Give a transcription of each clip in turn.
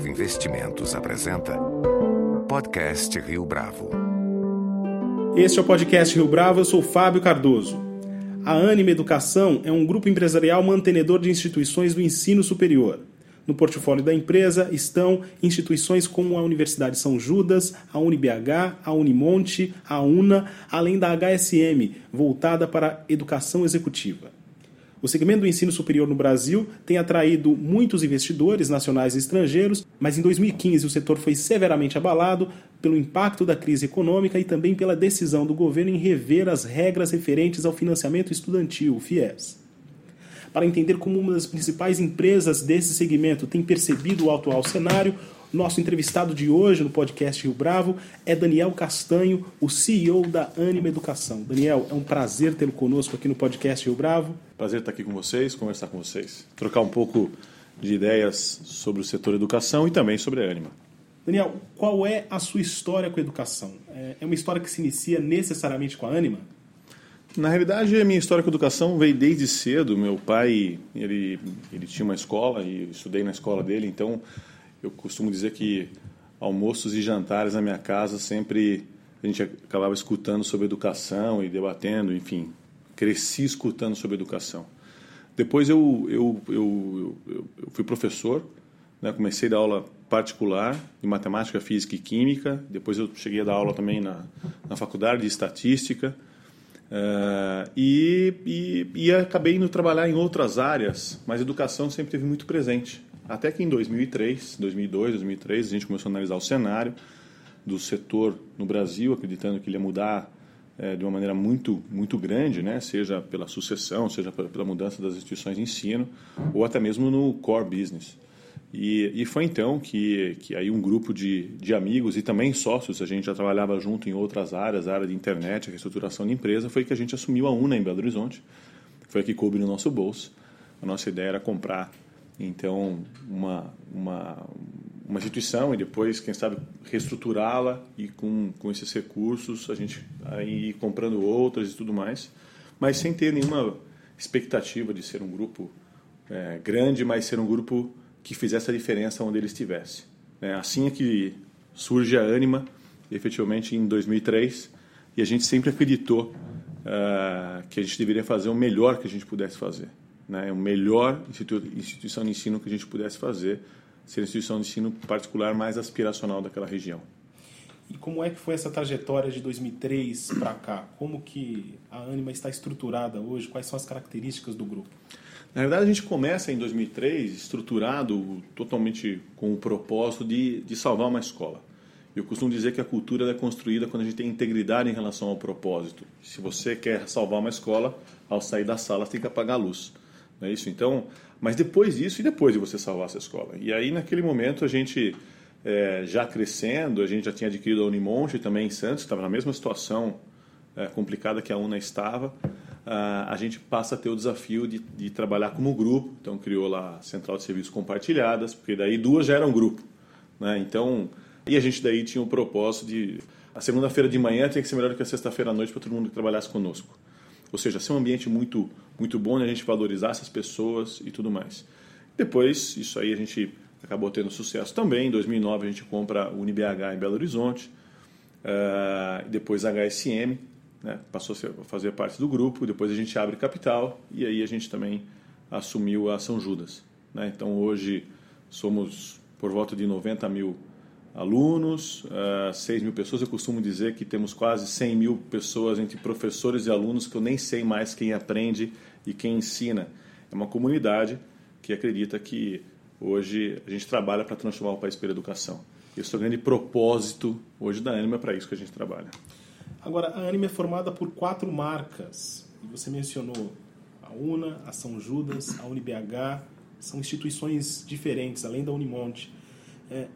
Bravo Investimentos apresenta Podcast Rio Bravo. Este é o Podcast Rio Bravo, eu sou Fábio Cardoso. A Anima Educação é um grupo empresarial mantenedor de instituições do ensino superior. No portfólio da empresa estão instituições como a Universidade São Judas, a UniBH, a Unimonte, a UNA, além da HSM, voltada para educação executiva. O segmento do ensino superior no Brasil tem atraído muitos investidores nacionais e estrangeiros, mas em 2015 o setor foi severamente abalado pelo impacto da crise econômica e também pela decisão do governo em rever as regras referentes ao financiamento estudantil, o FIES. Para entender como uma das principais empresas desse segmento tem percebido o atual cenário, nosso entrevistado de hoje no podcast Rio Bravo é Daniel Castanho, o CEO da Anima Educação. Daniel, é um prazer tê-lo conosco aqui no podcast Rio Bravo. Prazer estar aqui com vocês, conversar com vocês, trocar um pouco de ideias sobre o setor educação e também sobre a Anima. Daniel, qual é a sua história com a educação? É uma história que se inicia necessariamente com a Anima? Na realidade, a minha história com a educação veio desde cedo. Meu pai, ele, ele tinha uma escola e eu estudei na escola dele, então eu costumo dizer que almoços e jantares na minha casa sempre a gente acabava escutando sobre educação e debatendo, enfim, cresci escutando sobre educação. Depois eu, eu, eu, eu, eu fui professor, né? comecei a dar aula particular de matemática, física e química, depois eu cheguei a dar aula também na, na faculdade de estatística, uh, e, e, e acabei indo trabalhar em outras áreas, mas educação sempre teve muito presente. Até que em 2003, 2002, 2003, a gente começou a analisar o cenário do setor no Brasil, acreditando que ele ia mudar é, de uma maneira muito, muito grande, né? seja pela sucessão, seja pela mudança das instituições de ensino, ou até mesmo no core business. E, e foi então que, que aí um grupo de, de amigos e também sócios, a gente já trabalhava junto em outras áreas, a área de internet, a reestruturação de empresa, foi que a gente assumiu a UNA em Belo Horizonte. Foi a que coube no nosso bolso. A nossa ideia era comprar então, uma, uma, uma instituição e depois, quem sabe, reestruturá-la e com, com esses recursos a gente ir comprando outras e tudo mais, mas sem ter nenhuma expectativa de ser um grupo é, grande, mas ser um grupo que fizesse a diferença onde ele estivesse. É, assim é que surge a Anima, efetivamente em 2003, e a gente sempre acreditou uh, que a gente deveria fazer o melhor que a gente pudesse fazer né, o melhor instituição de ensino que a gente pudesse fazer, ser a instituição de ensino particular mais aspiracional daquela região. E como é que foi essa trajetória de 2003 para cá? Como que a Anima está estruturada hoje? Quais são as características do grupo? Na verdade, a gente começa em 2003 estruturado totalmente com o propósito de, de salvar uma escola. Eu costumo dizer que a cultura é construída quando a gente tem integridade em relação ao propósito. Se você quer salvar uma escola, ao sair da sala, tem que apagar a luz. É isso? Então, mas depois disso e depois de você salvar essa escola. E aí, naquele momento, a gente, é, já crescendo, a gente já tinha adquirido a Unimonte também em Santos, estava na mesma situação é, complicada que a UNA estava. a gente passa a ter o desafio de, de, trabalhar como grupo, então criou lá a Central de Serviços Compartilhadas, porque daí duas já eram grupo. Né? Então, e a gente daí tinha o propósito de a segunda-feira de manhã tinha que ser melhor do que a sexta-feira à noite para todo mundo que trabalhasse conosco. Ou seja, ser um ambiente muito, muito bom, né? a gente valorizar essas pessoas e tudo mais. Depois, isso aí a gente acabou tendo sucesso também. Em 2009 a gente compra o UniBH em Belo Horizonte, uh, depois a HSM, né? passou a fazer parte do grupo, depois a gente abre capital e aí a gente também assumiu a São Judas. Né? Então hoje somos por volta de 90 mil alunos, uh, eh, 6 mil pessoas. Eu costumo dizer que temos quase 100 mil pessoas entre professores e alunos que eu nem sei mais quem aprende e quem ensina. É uma comunidade que acredita que hoje a gente trabalha para transformar o país pela educação. Esse é o grande propósito hoje da Anima, é para isso que a gente trabalha. Agora, a Anima é formada por quatro marcas. E você mencionou a UNA, a São Judas, a UniBH. São instituições diferentes, além da Unimonte. É,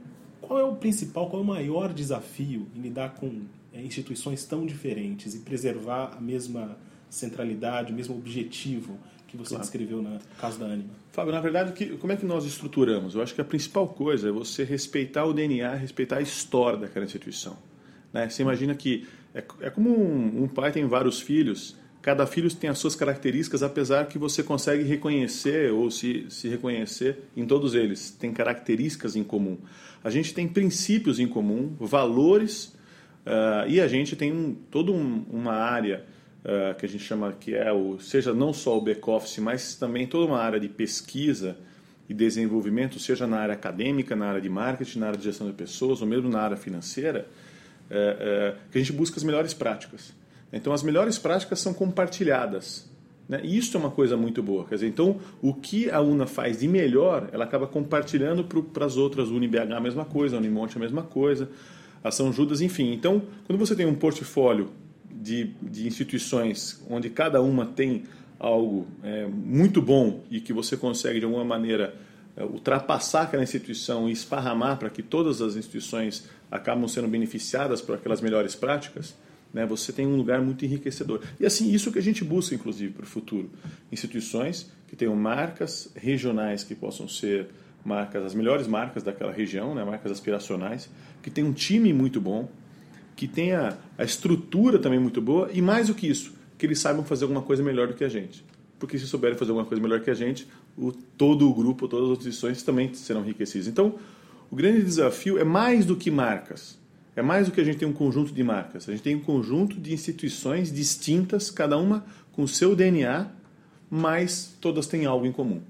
qual é o principal, qual é o maior desafio em lidar com é, instituições tão diferentes e preservar a mesma centralidade, o mesmo objetivo que você claro. descreveu no caso da Anima? Fábio, na verdade, que, como é que nós estruturamos? Eu acho que a principal coisa é você respeitar o DNA, respeitar a história daquela instituição. Né? Você imagina que é, é como um, um, pai tem vários filhos cada filho tem as suas características, apesar que você consegue reconhecer ou se, se reconhecer em todos eles. Tem características em comum. A gente tem princípios em comum, valores, uh, e a gente tem um, toda um, uma área uh, que a gente chama que é o, seja não só o back-office, mas também toda uma área de pesquisa e desenvolvimento, seja na área acadêmica, na área de marketing, na área de gestão de pessoas, ou mesmo na área financeira, uh, que a gente busca as melhores práticas. Então, as melhores práticas são compartilhadas. Né? E isso é uma coisa muito boa. Quer dizer, então, o que a UNA faz de melhor, ela acaba compartilhando para as outras. UniBH a mesma coisa, a Unimonte a mesma coisa, a São Judas, enfim. Então, quando você tem um portfólio de, de instituições onde cada uma tem algo é, muito bom e que você consegue, de alguma maneira, é, ultrapassar aquela instituição e esparramar para que todas as instituições acabam sendo beneficiadas por aquelas melhores práticas, né? Você tem um lugar muito enriquecedor. E assim, isso que a gente busca, inclusive, para o futuro. Instituições que tenham marcas regionais que possam ser marcas, as melhores marcas daquela região, né? marcas aspiracionais, que tenham um time muito bom, que tenha a estrutura também muito boa e mais do que isso, que eles saibam fazer alguma coisa melhor do que a gente. Porque se souberem fazer alguma coisa melhor que a gente, o, todo o grupo, todas as instituições também serão enriquecidas. Então, o grande desafio é mais do que marcas. É mais do que a gente tem um conjunto de marcas. A gente tem um conjunto de instituições distintas, cada uma com o seu DNA, mas todas têm algo em comum.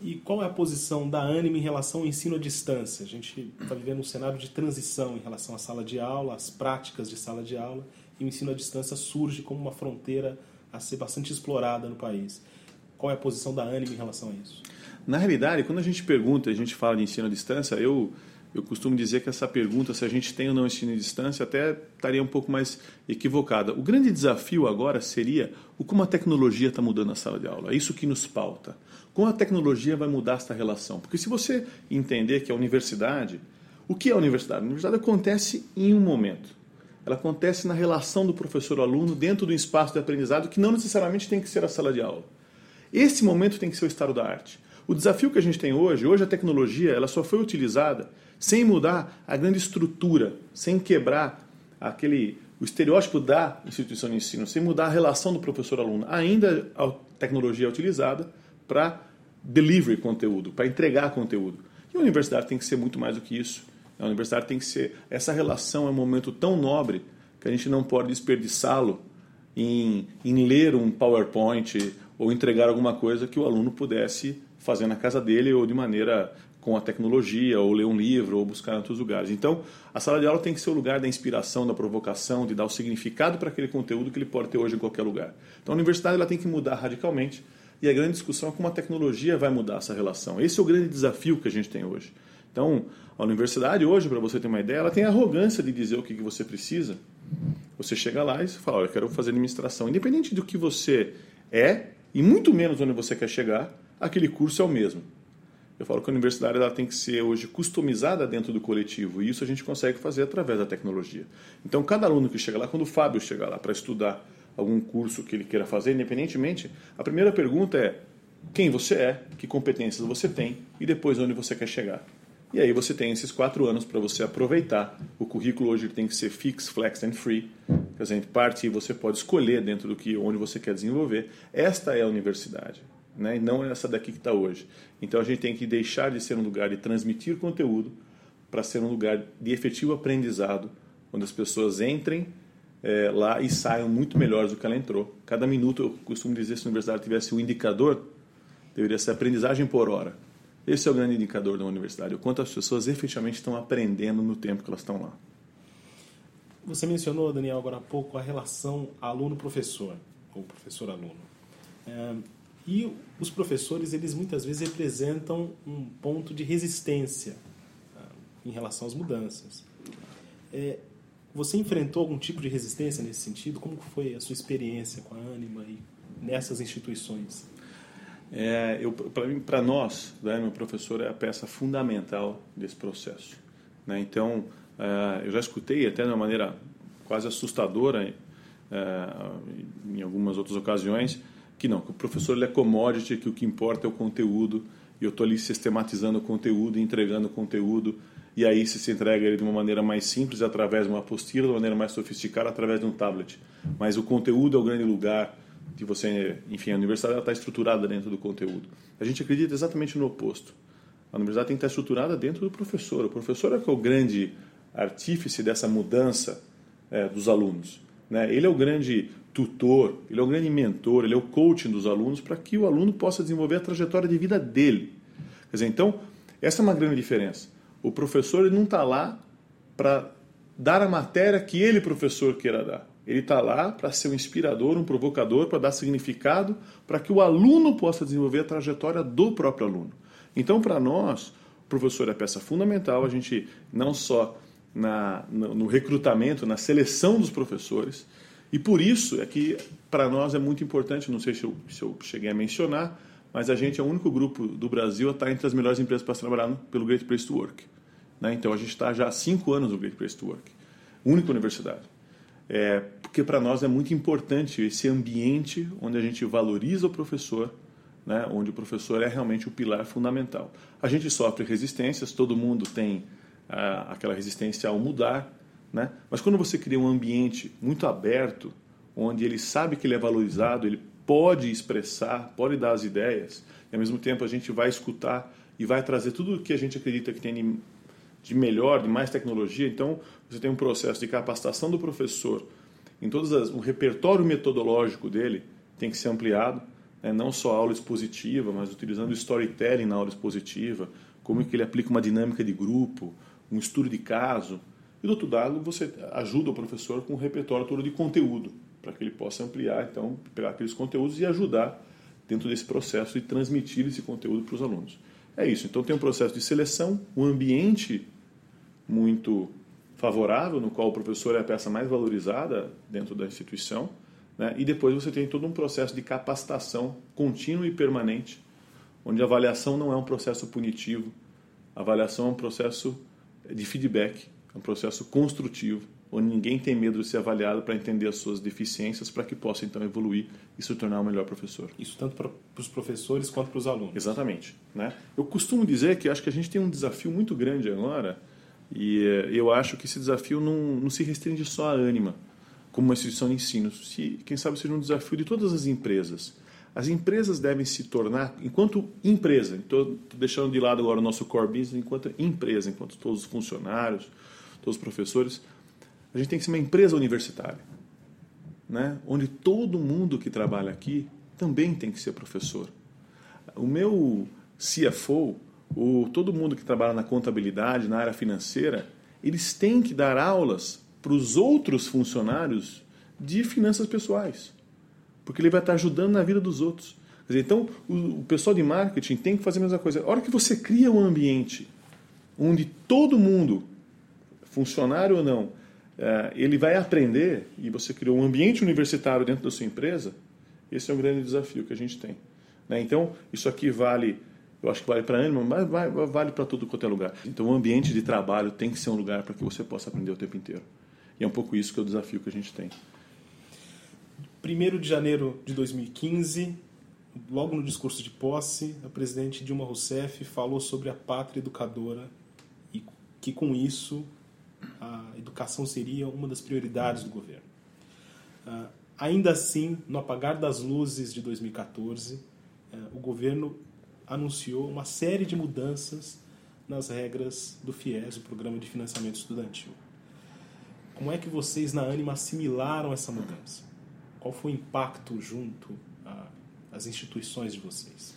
E qual é a posição da Anime em relação ao ensino à distância? A gente está vivendo um cenário de transição em relação à sala de aula, às práticas de sala de aula, e o ensino à distância surge como uma fronteira a ser bastante explorada no país. Qual é a posição da Anime em relação a isso? Na realidade, quando a gente pergunta, a gente fala de ensino à distância, eu eu costumo dizer que essa pergunta, se a gente tem ou não ensino à distância, até estaria um pouco mais equivocada. O grande desafio agora seria o como a tecnologia está mudando a sala de aula. É isso que nos pauta. Como a tecnologia vai mudar essa relação? Porque se você entender que a universidade, o que é a universidade? A universidade acontece em um momento. Ela acontece na relação do professor-aluno dentro do espaço de aprendizado que não necessariamente tem que ser a sala de aula. Esse momento tem que ser o estado da arte. O desafio que a gente tem hoje, hoje a tecnologia, ela só foi utilizada sem mudar a grande estrutura, sem quebrar aquele o estereótipo da instituição de ensino, sem mudar a relação do professor-aluno. Ainda a tecnologia é utilizada para delivery conteúdo, para entregar conteúdo. E a universidade tem que ser muito mais do que isso. A universidade tem que ser. Essa relação é um momento tão nobre que a gente não pode desperdiçá-lo em, em ler um PowerPoint ou entregar alguma coisa que o aluno pudesse fazer na casa dele ou de maneira com a tecnologia, ou ler um livro, ou buscar em outros lugares. Então, a sala de aula tem que ser o lugar da inspiração, da provocação, de dar o significado para aquele conteúdo que ele pode ter hoje em qualquer lugar. Então, a universidade ela tem que mudar radicalmente, e a grande discussão é como a tecnologia vai mudar essa relação. Esse é o grande desafio que a gente tem hoje. Então, a universidade hoje, para você ter uma ideia, ela tem a arrogância de dizer o que você precisa. Você chega lá e fala, olha, eu quero fazer administração. Independente do que você é, e muito menos onde você quer chegar, aquele curso é o mesmo. Eu falo que a universidade ela tem que ser hoje customizada dentro do coletivo e isso a gente consegue fazer através da tecnologia. Então, cada aluno que chega lá, quando o Fábio chega lá para estudar algum curso que ele queira fazer, independentemente, a primeira pergunta é quem você é, que competências você tem e depois onde você quer chegar. E aí você tem esses quatro anos para você aproveitar. O currículo hoje tem que ser fix, flex and free. Quer dizer, parte você pode escolher dentro do que onde você quer desenvolver. Esta é a universidade né? e não essa daqui que está hoje. Então a gente tem que deixar de ser um lugar de transmitir conteúdo para ser um lugar de efetivo aprendizado, onde as pessoas entrem é, lá e saiam muito melhores do que ela entrou. Cada minuto, eu costumo dizer, se a universidade tivesse um indicador, deveria ser aprendizagem por hora. Esse é o grande indicador da universidade, o quanto as pessoas efetivamente estão aprendendo no tempo que elas estão lá. Você mencionou, Daniel, agora há pouco, a relação aluno-professor, ou professor-aluno. É, e os professores, eles muitas vezes representam um ponto de resistência tá, em relação às mudanças. É, você enfrentou algum tipo de resistência nesse sentido? Como foi a sua experiência com a Anima e nessas instituições? É, para nós, né, meu professor é a peça fundamental desse processo. Né? Então, é, eu já escutei até de uma maneira quase assustadora é, em algumas outras ocasiões que não, que o professor ele é commodity, que o que importa é o conteúdo, e eu estou ali sistematizando o conteúdo, entregando o conteúdo, e aí se, se entrega ele de uma maneira mais simples, através de uma apostila, de uma maneira mais sofisticada, através de um tablet. Mas o conteúdo é o grande lugar de você, enfim, a universidade está estruturada dentro do conteúdo. A gente acredita exatamente no oposto. A universidade tem que estar estruturada dentro do professor. O professor é que é o grande artífice dessa mudança é, dos alunos. Né? Ele é o grande tutor, ele é o grande mentor, ele é o coaching dos alunos para que o aluno possa desenvolver a trajetória de vida dele. Quer dizer, então, essa é uma grande diferença. O professor ele não está lá para dar a matéria que ele, professor, queira dar. Ele está lá para ser um inspirador, um provocador, para dar significado, para que o aluno possa desenvolver a trajetória do próprio aluno. Então, para nós, o professor é peça fundamental, a gente não só na, no, no recrutamento, na seleção dos professores, e por isso é que para nós é muito importante, não sei se eu, se eu, cheguei a mencionar, mas a gente é o único grupo do Brasil a estar entre as melhores empresas para trabalhar pelo Great Place to Work. Né? Então a gente está já há cinco anos no Great Place to Work, única universidade. É, porque para nós é muito importante esse ambiente onde a gente valoriza o professor, né, onde o professor é realmente o pilar fundamental. A gente sofre resistências, todo mundo tem aquela resistência ao mudar, né, mas quando você cria um ambiente muito aberto, onde ele sabe que ele é valorizado, ele pode expressar, pode dar as ideias, e ao mesmo tempo a gente vai escutar e vai trazer tudo o que a gente acredita que tem de melhor, de mais tecnologia. Então, você tem um processo de capacitação do professor em todas as, o repertório metodológico dele tem que ser ampliado, né? não só aula expositiva, mas utilizando storytelling na aula expositiva, como é que ele aplica uma dinâmica de grupo, um estudo de caso. E do outro lado, você ajuda o professor com um repertório todo de conteúdo, para que ele possa ampliar, então, pegar aqueles conteúdos e ajudar dentro desse processo de transmitir esse conteúdo para os alunos. É isso. Então tem um processo de seleção, um ambiente muito favorável, no qual o professor é a peça mais valorizada dentro da instituição, né? e depois você tem todo um processo de capacitação contínua e permanente, onde a avaliação não é um processo punitivo, a avaliação é um processo de feedback, é um processo construtivo, onde ninguém tem medo de ser avaliado para entender as suas deficiências, para que possa então evoluir e se tornar um melhor professor. Isso tanto para os professores quanto para os alunos. Exatamente. Né? Eu costumo dizer que acho que a gente tem um desafio muito grande agora, e eh, eu acho que esse desafio não, não se restringe só à Anima, como uma instituição de ensino. Se, quem sabe seja um desafio de todas as empresas. As empresas devem se tornar, enquanto empresa, estou deixando de lado agora o nosso core business, enquanto empresa, enquanto todos os funcionários, todos os professores, a gente tem que ser uma empresa universitária, né? onde todo mundo que trabalha aqui também tem que ser professor. O meu CFO, o, todo mundo que trabalha na contabilidade, na área financeira, eles têm que dar aulas para os outros funcionários de finanças pessoais, porque ele vai estar ajudando na vida dos outros. Dizer, então, o, o, pessoal de marketing tem que fazer a mesma coisa. A hora que você cria um ambiente onde todo mundo, funcionário ou não, é, ele vai aprender e você criou um ambiente universitário dentro da sua empresa, esse é um grande desafio que a gente tem. Né? Então, isso aqui vale eu acho que vale para Anima, mas vale para tudo quanto é lugar. Então, o ambiente de trabalho tem que ser um lugar para que você possa aprender o tempo inteiro. E é um pouco isso que é o desafio que a gente tem. 1 de janeiro de 2015, logo no discurso de posse, a presidente Dilma Rousseff falou sobre a pátria educadora e que com isso a educação seria uma das prioridades do governo. Uh, ainda assim, no apagar das luzes de 2014, uh, o governo anunciou uma série de mudanças nas regras do FIES, o Programa de Financiamento Estudantil. Como é que vocês na Anima assimilaram essa mudança? Qual foi o impacto junto às instituições de vocês?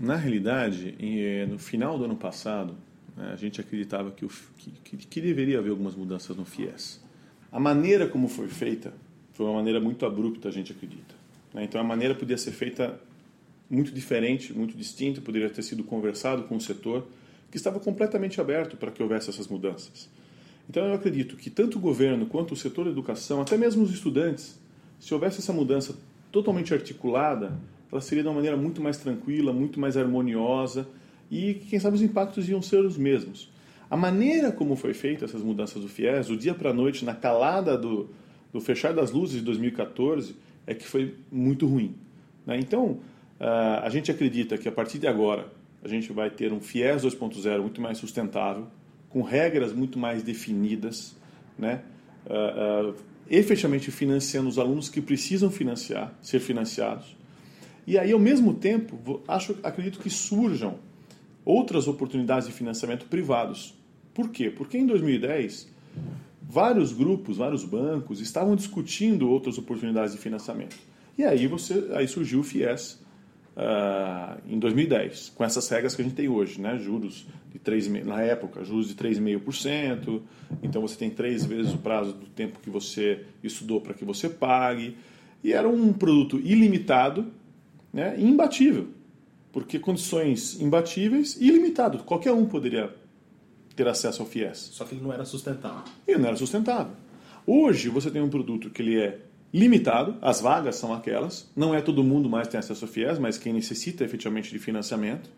Na realidade, eh, no final do ano passado, né, a gente acreditava que, o, que, que deveria haver algumas mudanças no FIES. A maneira como foi feita foi uma maneira muito abrupta, a gente acredita. Né. Então, a maneira podia ser feita muito diferente, muito distinto, poderia ter sido conversado com o setor, que estava completamente aberto para que houvesse essas mudanças. Então eu acredito que tanto o governo quanto o setor da educação, até mesmo os estudantes, se houvesse essa mudança totalmente articulada, ela seria de uma maneira muito mais tranquila, muito mais harmoniosa e quem sabe os impactos iam ser os mesmos. A maneira como foi feita essas mudanças do FIES, do dia para a noite, na calada do, do fechar das luzes de 2014, é que foi muito ruim. Né? Então, Uh, a gente acredita que a partir de agora a gente vai ter um FIES 2.0 muito mais sustentável, com regras muito mais definidas, né? Efetivamente financiando os alunos que precisam financiar, ser financiados. E aí, ao mesmo tempo, acho, acredito que surjam outras oportunidades de financiamento privados. Por quê? Porque em 2010, vários grupos, vários bancos estavam discutindo outras oportunidades de financiamento. E aí, você, aí surgiu o FIES uh, em 2010, com essas regras que a gente tem hoje, né? juros de 3, na época, juros de 3,5%, então você tem três vezes o prazo do tempo que você estudou para que você pague, e era um produto ilimitado né? e imbatível porque condições imbatíveis e ilimitado. Qualquer um poderia ter acesso ao FIES. Só que ele não era sustentável. Ele não era sustentável. Hoje você tem um produto que ele é limitado, as vagas são aquelas, não é todo mundo mais tem acesso ao FIES, mas quem necessita efetivamente de financiamento.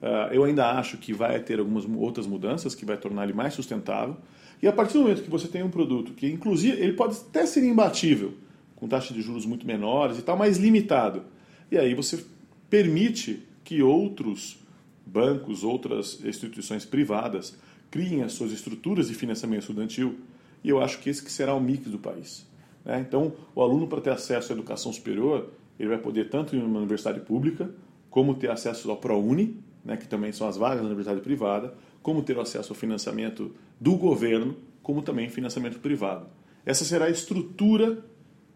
Uh, eu ainda acho que vai ter algumas outras mudanças que vai tornar ele mais sustentável. E a partir do momento que você tem um produto que, inclusive, ele pode até ser imbatível, com taxa de juros muito menores e tal, mais limitado. E aí você permite que outros bancos, outras instituições privadas criem as suas estruturas de financiamento estudantil. E eu acho que esse que será o mix do país. Né? Então, o aluno, para ter acesso à educação superior, ele vai poder tanto em uma universidade pública, como ter acesso ao ProUni, né, que também são as vagas da universidade privada, como ter acesso ao financiamento do governo, como também financiamento privado. Essa será a estrutura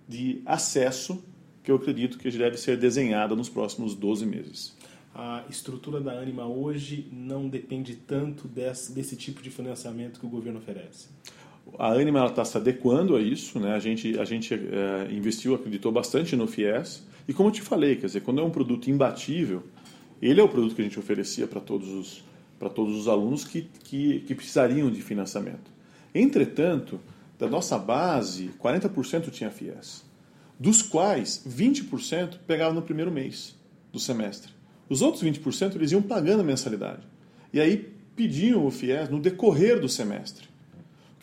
de acesso que eu acredito que deve ser desenhada nos próximos 12 meses. A estrutura da Anima hoje não depende tanto desse, desse tipo de financiamento que o governo oferece. A Anima está se adequando a isso, né? A gente, a gente é, investiu, acreditou bastante no FIES. E como eu te falei, quer dizer, quando é um produto imbatível, ele é o produto que a gente oferecia para todos os, todos os alunos que, que, que precisariam de financiamento. Entretanto, da nossa base, 40% tinha FIES dos quais 20% pegavam no primeiro mês do semestre. Os outros 20% eles iam pagando mensalidade. E aí pediam o FIES no decorrer do semestre.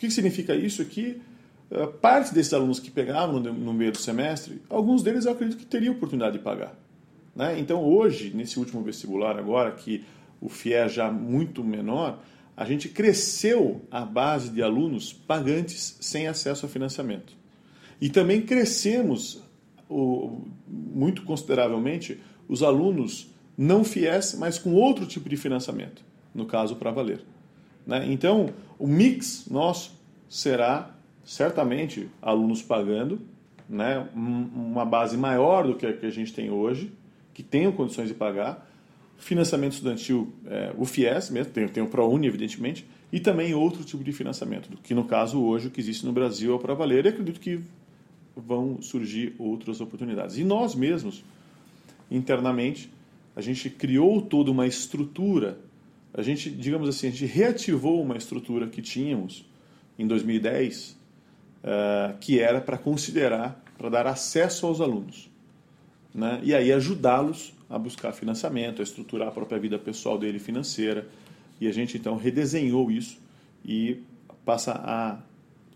Que significa isso? É que uh, parte desses alunos que pegavam no, meio do semestre, alguns deles eu acredito que teriam oportunidade de pagar. Né? Então hoje, nesse último vestibular agora, que o FIES já muito menor, a gente cresceu a base de alunos pagantes sem acesso a financiamento. E também crescemos o, muito consideravelmente os alunos não fiéis, mas com outro tipo de financiamento, no caso para valer. Né? Então, o mix nosso será certamente alunos pagando, né? uma base maior do que a que a gente tem hoje, que tenham condições de pagar, financiamento estudantil, é, o FIES mesmo, tem, tem o ProUni, evidentemente, e também outro tipo de financiamento, que no caso hoje o que existe no Brasil é o para valer, e acredito que vão surgir outras oportunidades. E nós mesmos, internamente, a gente criou toda uma estrutura, a gente, digamos assim, a gente reativou uma estrutura que tínhamos em 2010, uh, eh, que era para considerar, para dar acesso aos alunos. Né? E aí ajudá-los a buscar financiamento, a estruturar a própria vida pessoal dele financeira. E a gente então redesenhou isso e passa a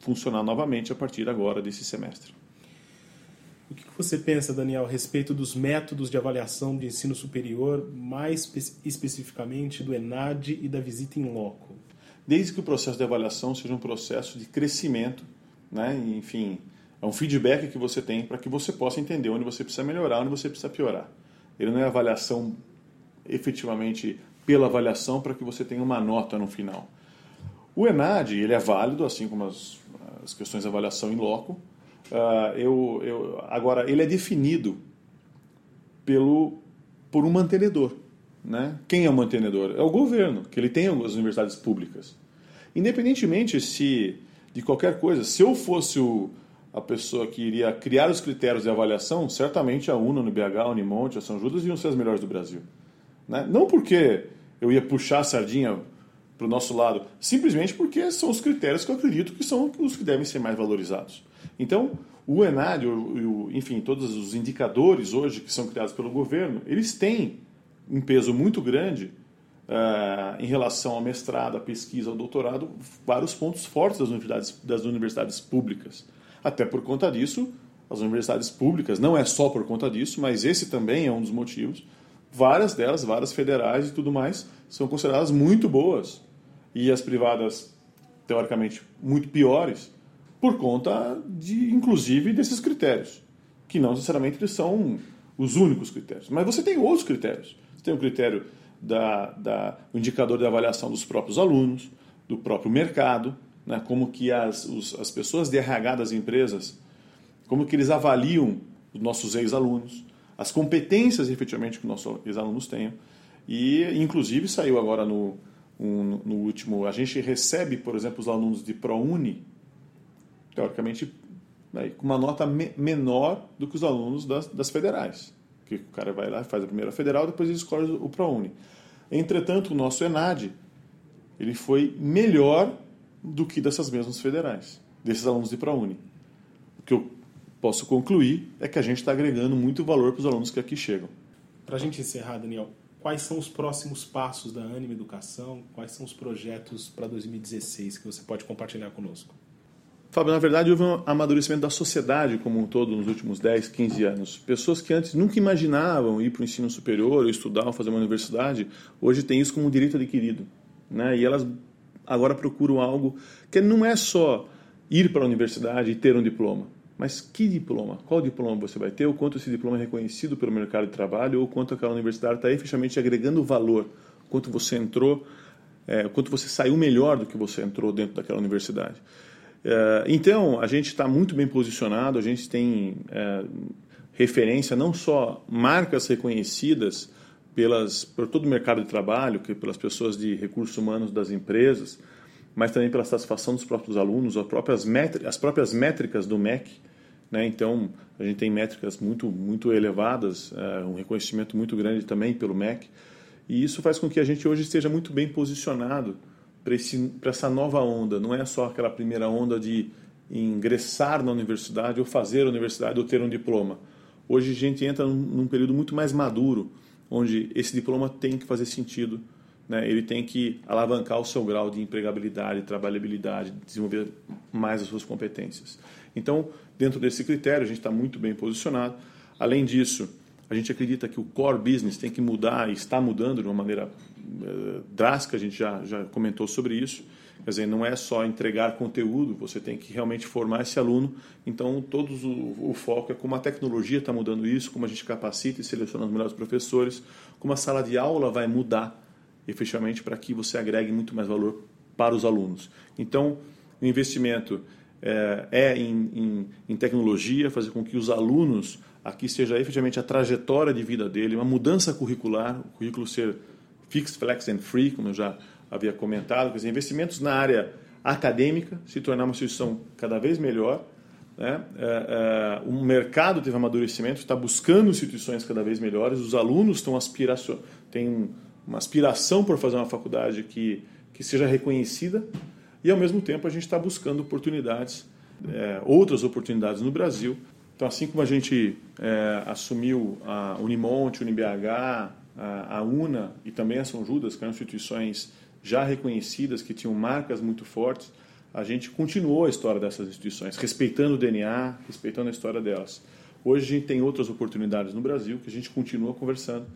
funcionar novamente a partir agora desse semestre. O que você pensa, Daniel, a respeito dos métodos de avaliação de ensino superior, mais espe especificamente do ENAD e da visita em loco? Desde que o processo de avaliação seja um processo de crescimento, né? enfim, é um feedback que você tem para que você possa entender onde você precisa melhorar, onde você precisa piorar. Ele não é avaliação efetivamente pela avaliação para que você tenha uma nota no final. O ENAD ele é válido, assim como as, as questões de avaliação em loco, Uh, eu, eu, agora, ele é definido pelo, por um mantenedor. Né? Quem é o mantenedor? É o governo, que ele tem as universidades públicas. Independentemente se de qualquer coisa, se eu fosse o, a pessoa que iria criar os critérios de avaliação, certamente a UNA, a UNBH, a Unimonte, a São Judas iam ser as melhores do Brasil. Né? Não porque eu ia puxar a sardinha para o nosso lado, simplesmente porque são os critérios que eu acredito que são os que devem ser mais valorizados. Então, o ENAD, enfim, todos os indicadores hoje que são criados pelo governo, eles têm um peso muito grande uh, em relação ao mestrado, à pesquisa, ao doutorado, vários pontos fortes das universidades, das universidades públicas. Até por conta disso, as universidades públicas, não é só por conta disso, mas esse também é um dos motivos, várias delas, várias federais e tudo mais, são consideradas muito boas. E as privadas, teoricamente, muito piores, por conta de, inclusive, desses critérios, que não necessariamente eles são os únicos critérios. Mas você tem outros critérios. Você tem o critério da, da o indicador de avaliação dos próprios alunos, do próprio mercado, né, como que as, os, as pessoas de RH das empresas, como que eles avaliam os nossos ex-alunos, as competências efetivamente que os nossos ex-alunos tenham. E, inclusive, saiu agora no, um, no último. A gente recebe, por exemplo, os alunos de ProUni, teoricamente, com uma nota me, menor do que os alunos das, das federais. Que o cara vai lá, faz a primeira federal, depois ele escolhe o ProUni. Entretanto, o nosso ENAD ele foi melhor do que dessas mesmas federais, desses alunos de ProUni. O que eu posso concluir é que a gente está agregando muito valor para os alunos que aqui chegam. Para a gente encerrar, Daniel, quais são os próximos passos da Anime Educação? Quais são os projetos para 2016 que você pode compartilhar conosco? Fábio, na verdade houve um amadurecimento da sociedade como um todo nos últimos 10, 15 anos. Pessoas que antes nunca imaginavam ir para o ensino superior, ou estudar, ou fazer uma universidade, hoje têm isso como um direito adquirido. Né? E elas agora procuram algo que não é só ir para a universidade e ter um diploma. Mas que diploma? Qual diploma você vai ter? O quanto esse diploma é reconhecido pelo mercado de trabalho? Ou quanto aquela universidade está efetivamente agregando valor? Quanto você entrou, é, quanto você saiu melhor do que você entrou dentro daquela universidade? É, então, a gente está muito bem posicionado, a gente tem é, referência, não só marcas reconhecidas pelas, por todo o mercado de trabalho, que pelas pessoas de recursos humanos das empresas, mas também pela satisfação dos próprios alunos, as próprias, as próprias métricas do MEC. Né? Então, a gente tem métricas muito, muito elevadas, é, um reconhecimento muito grande também pelo MEC, e isso faz com que a gente hoje esteja muito bem posicionado para essa nova onda. Não é só aquela primeira onda de ingressar na universidade ou fazer a universidade ou ter um diploma. Hoje a gente entra num, num período muito mais maduro, onde esse diploma tem que fazer sentido, né? ele tem que alavancar o seu grau de empregabilidade, trabalhabilidade, desenvolver mais as suas competências. Então, dentro desse critério, a gente está muito bem posicionado. Além disso, a gente acredita que o core business tem que mudar e está mudando de uma maneira uh, drástica, a gente já, já comentou sobre isso. Quer dizer, não é só entregar conteúdo, você tem que realmente formar esse aluno. Então, todos o, o foco é como a tecnologia está mudando isso, como a gente capacita e seleciona os melhores professores, como a sala de aula vai mudar efetivamente para que você agregue muito mais valor para os alunos. Então, o investimento é, é em, em, em, tecnologia, fazer com que os alunos aqui seja efetivamente a trajetória de vida dele, uma mudança curricular, o currículo ser fixed, flex and free, como eu já havia comentado, quer dizer, investimentos na área acadêmica, se tornar uma instituição cada vez melhor. Né? É, é, o mercado teve amadurecimento, está buscando instituições cada vez melhores, os alunos estão aspiração, têm uma aspiração por fazer uma faculdade que, que seja reconhecida e, ao mesmo tempo, a gente está buscando oportunidades, é, outras oportunidades no Brasil. Então, assim como a gente é, assumiu a Unimonte, Unibh, a, a UNA e também a São Judas, que eram instituições já reconhecidas, que tinham marcas muito fortes, a gente continuou a história dessas instituições, respeitando o DNA, respeitando a história delas. Hoje a gente tem outras oportunidades no Brasil que a gente continua conversando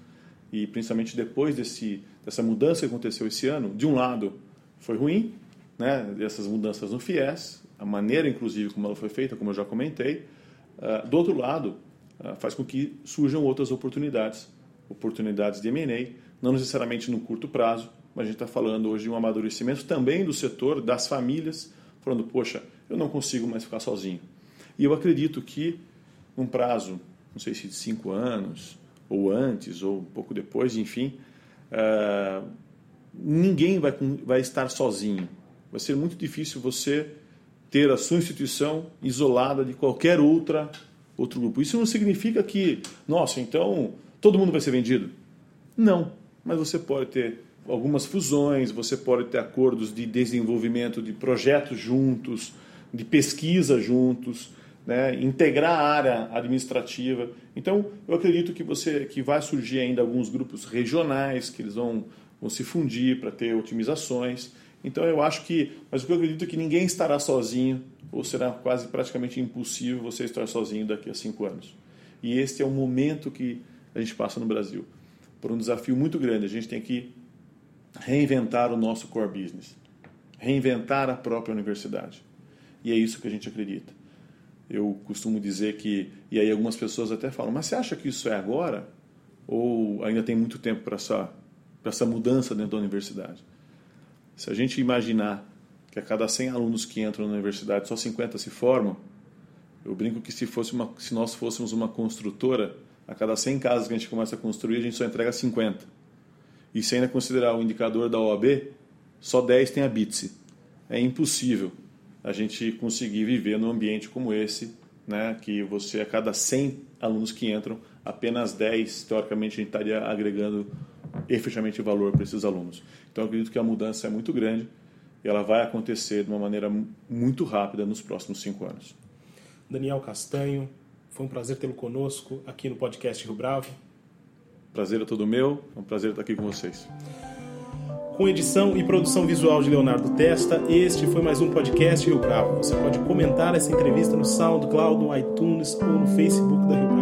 e principalmente depois desse, dessa mudança que aconteceu esse ano, de um lado foi ruim, né, dessas mudanças no FIES, a maneira inclusive como ela foi feita, como eu já comentei, uh, do outro lado uh, faz com que surjam outras oportunidades, oportunidades de M&A, não necessariamente no curto prazo, mas a gente está falando hoje de um amadurecimento também do setor, das famílias, falando, poxa, eu não consigo mais ficar sozinho. E eu acredito que, num prazo, não sei se de cinco anos, ou antes, ou um pouco depois, enfim, uh, ninguém vai, vai estar sozinho. Vai ser muito difícil você ter a sua instituição isolada de qualquer outra outro grupo. Isso não significa que, nossa, então todo mundo vai ser vendido. Não, mas você pode ter algumas fusões, você pode ter acordos de desenvolvimento de projetos juntos, de pesquisa juntos, né, integrar a área administrativa. Então, eu acredito que você que vai surgir ainda alguns grupos regionais que eles vão, vão se fundir para ter otimizações. Então, eu acho que, mas eu acredito é que ninguém estará sozinho ou será quase praticamente impossível você estar sozinho daqui a cinco anos. E este é o momento que a gente passa no Brasil por um desafio muito grande. A gente tem que reinventar o nosso core business. reinventar a própria universidade. E é isso que a gente acredita. Eu costumo dizer que, e aí algumas pessoas até falam, mas você acha que isso é agora? Ou ainda tem muito tempo para essa, essa mudança dentro da universidade? Se a gente imaginar que a cada 100 alunos que entram na universidade só 50 se formam, eu brinco que se, fosse uma, se nós fôssemos uma construtora, a cada 100 casas que a gente começa a construir, a gente só entrega 50. E se ainda considerar o indicador da OAB, só 10 tem a BITSE. É impossível a gente conseguir viver num ambiente como esse, né, que você, a cada 100 alunos que entram, apenas 10, teoricamente, a gente estaria agregando efetivamente valor para esses alunos. Então, acredito que a mudança é muito grande e ela vai acontecer de uma maneira muito rápida nos próximos cinco anos. Daniel Castanho, foi um prazer tê-lo conosco aqui no podcast Rio Bravo. Prazer é todo meu, é um prazer estar aqui com vocês. Com edição e produção visual de Leonardo Testa, este foi mais um podcast Rio Bravo. Você pode comentar essa entrevista no SoundCloud, no iTunes ou no Facebook da Rio Bravo.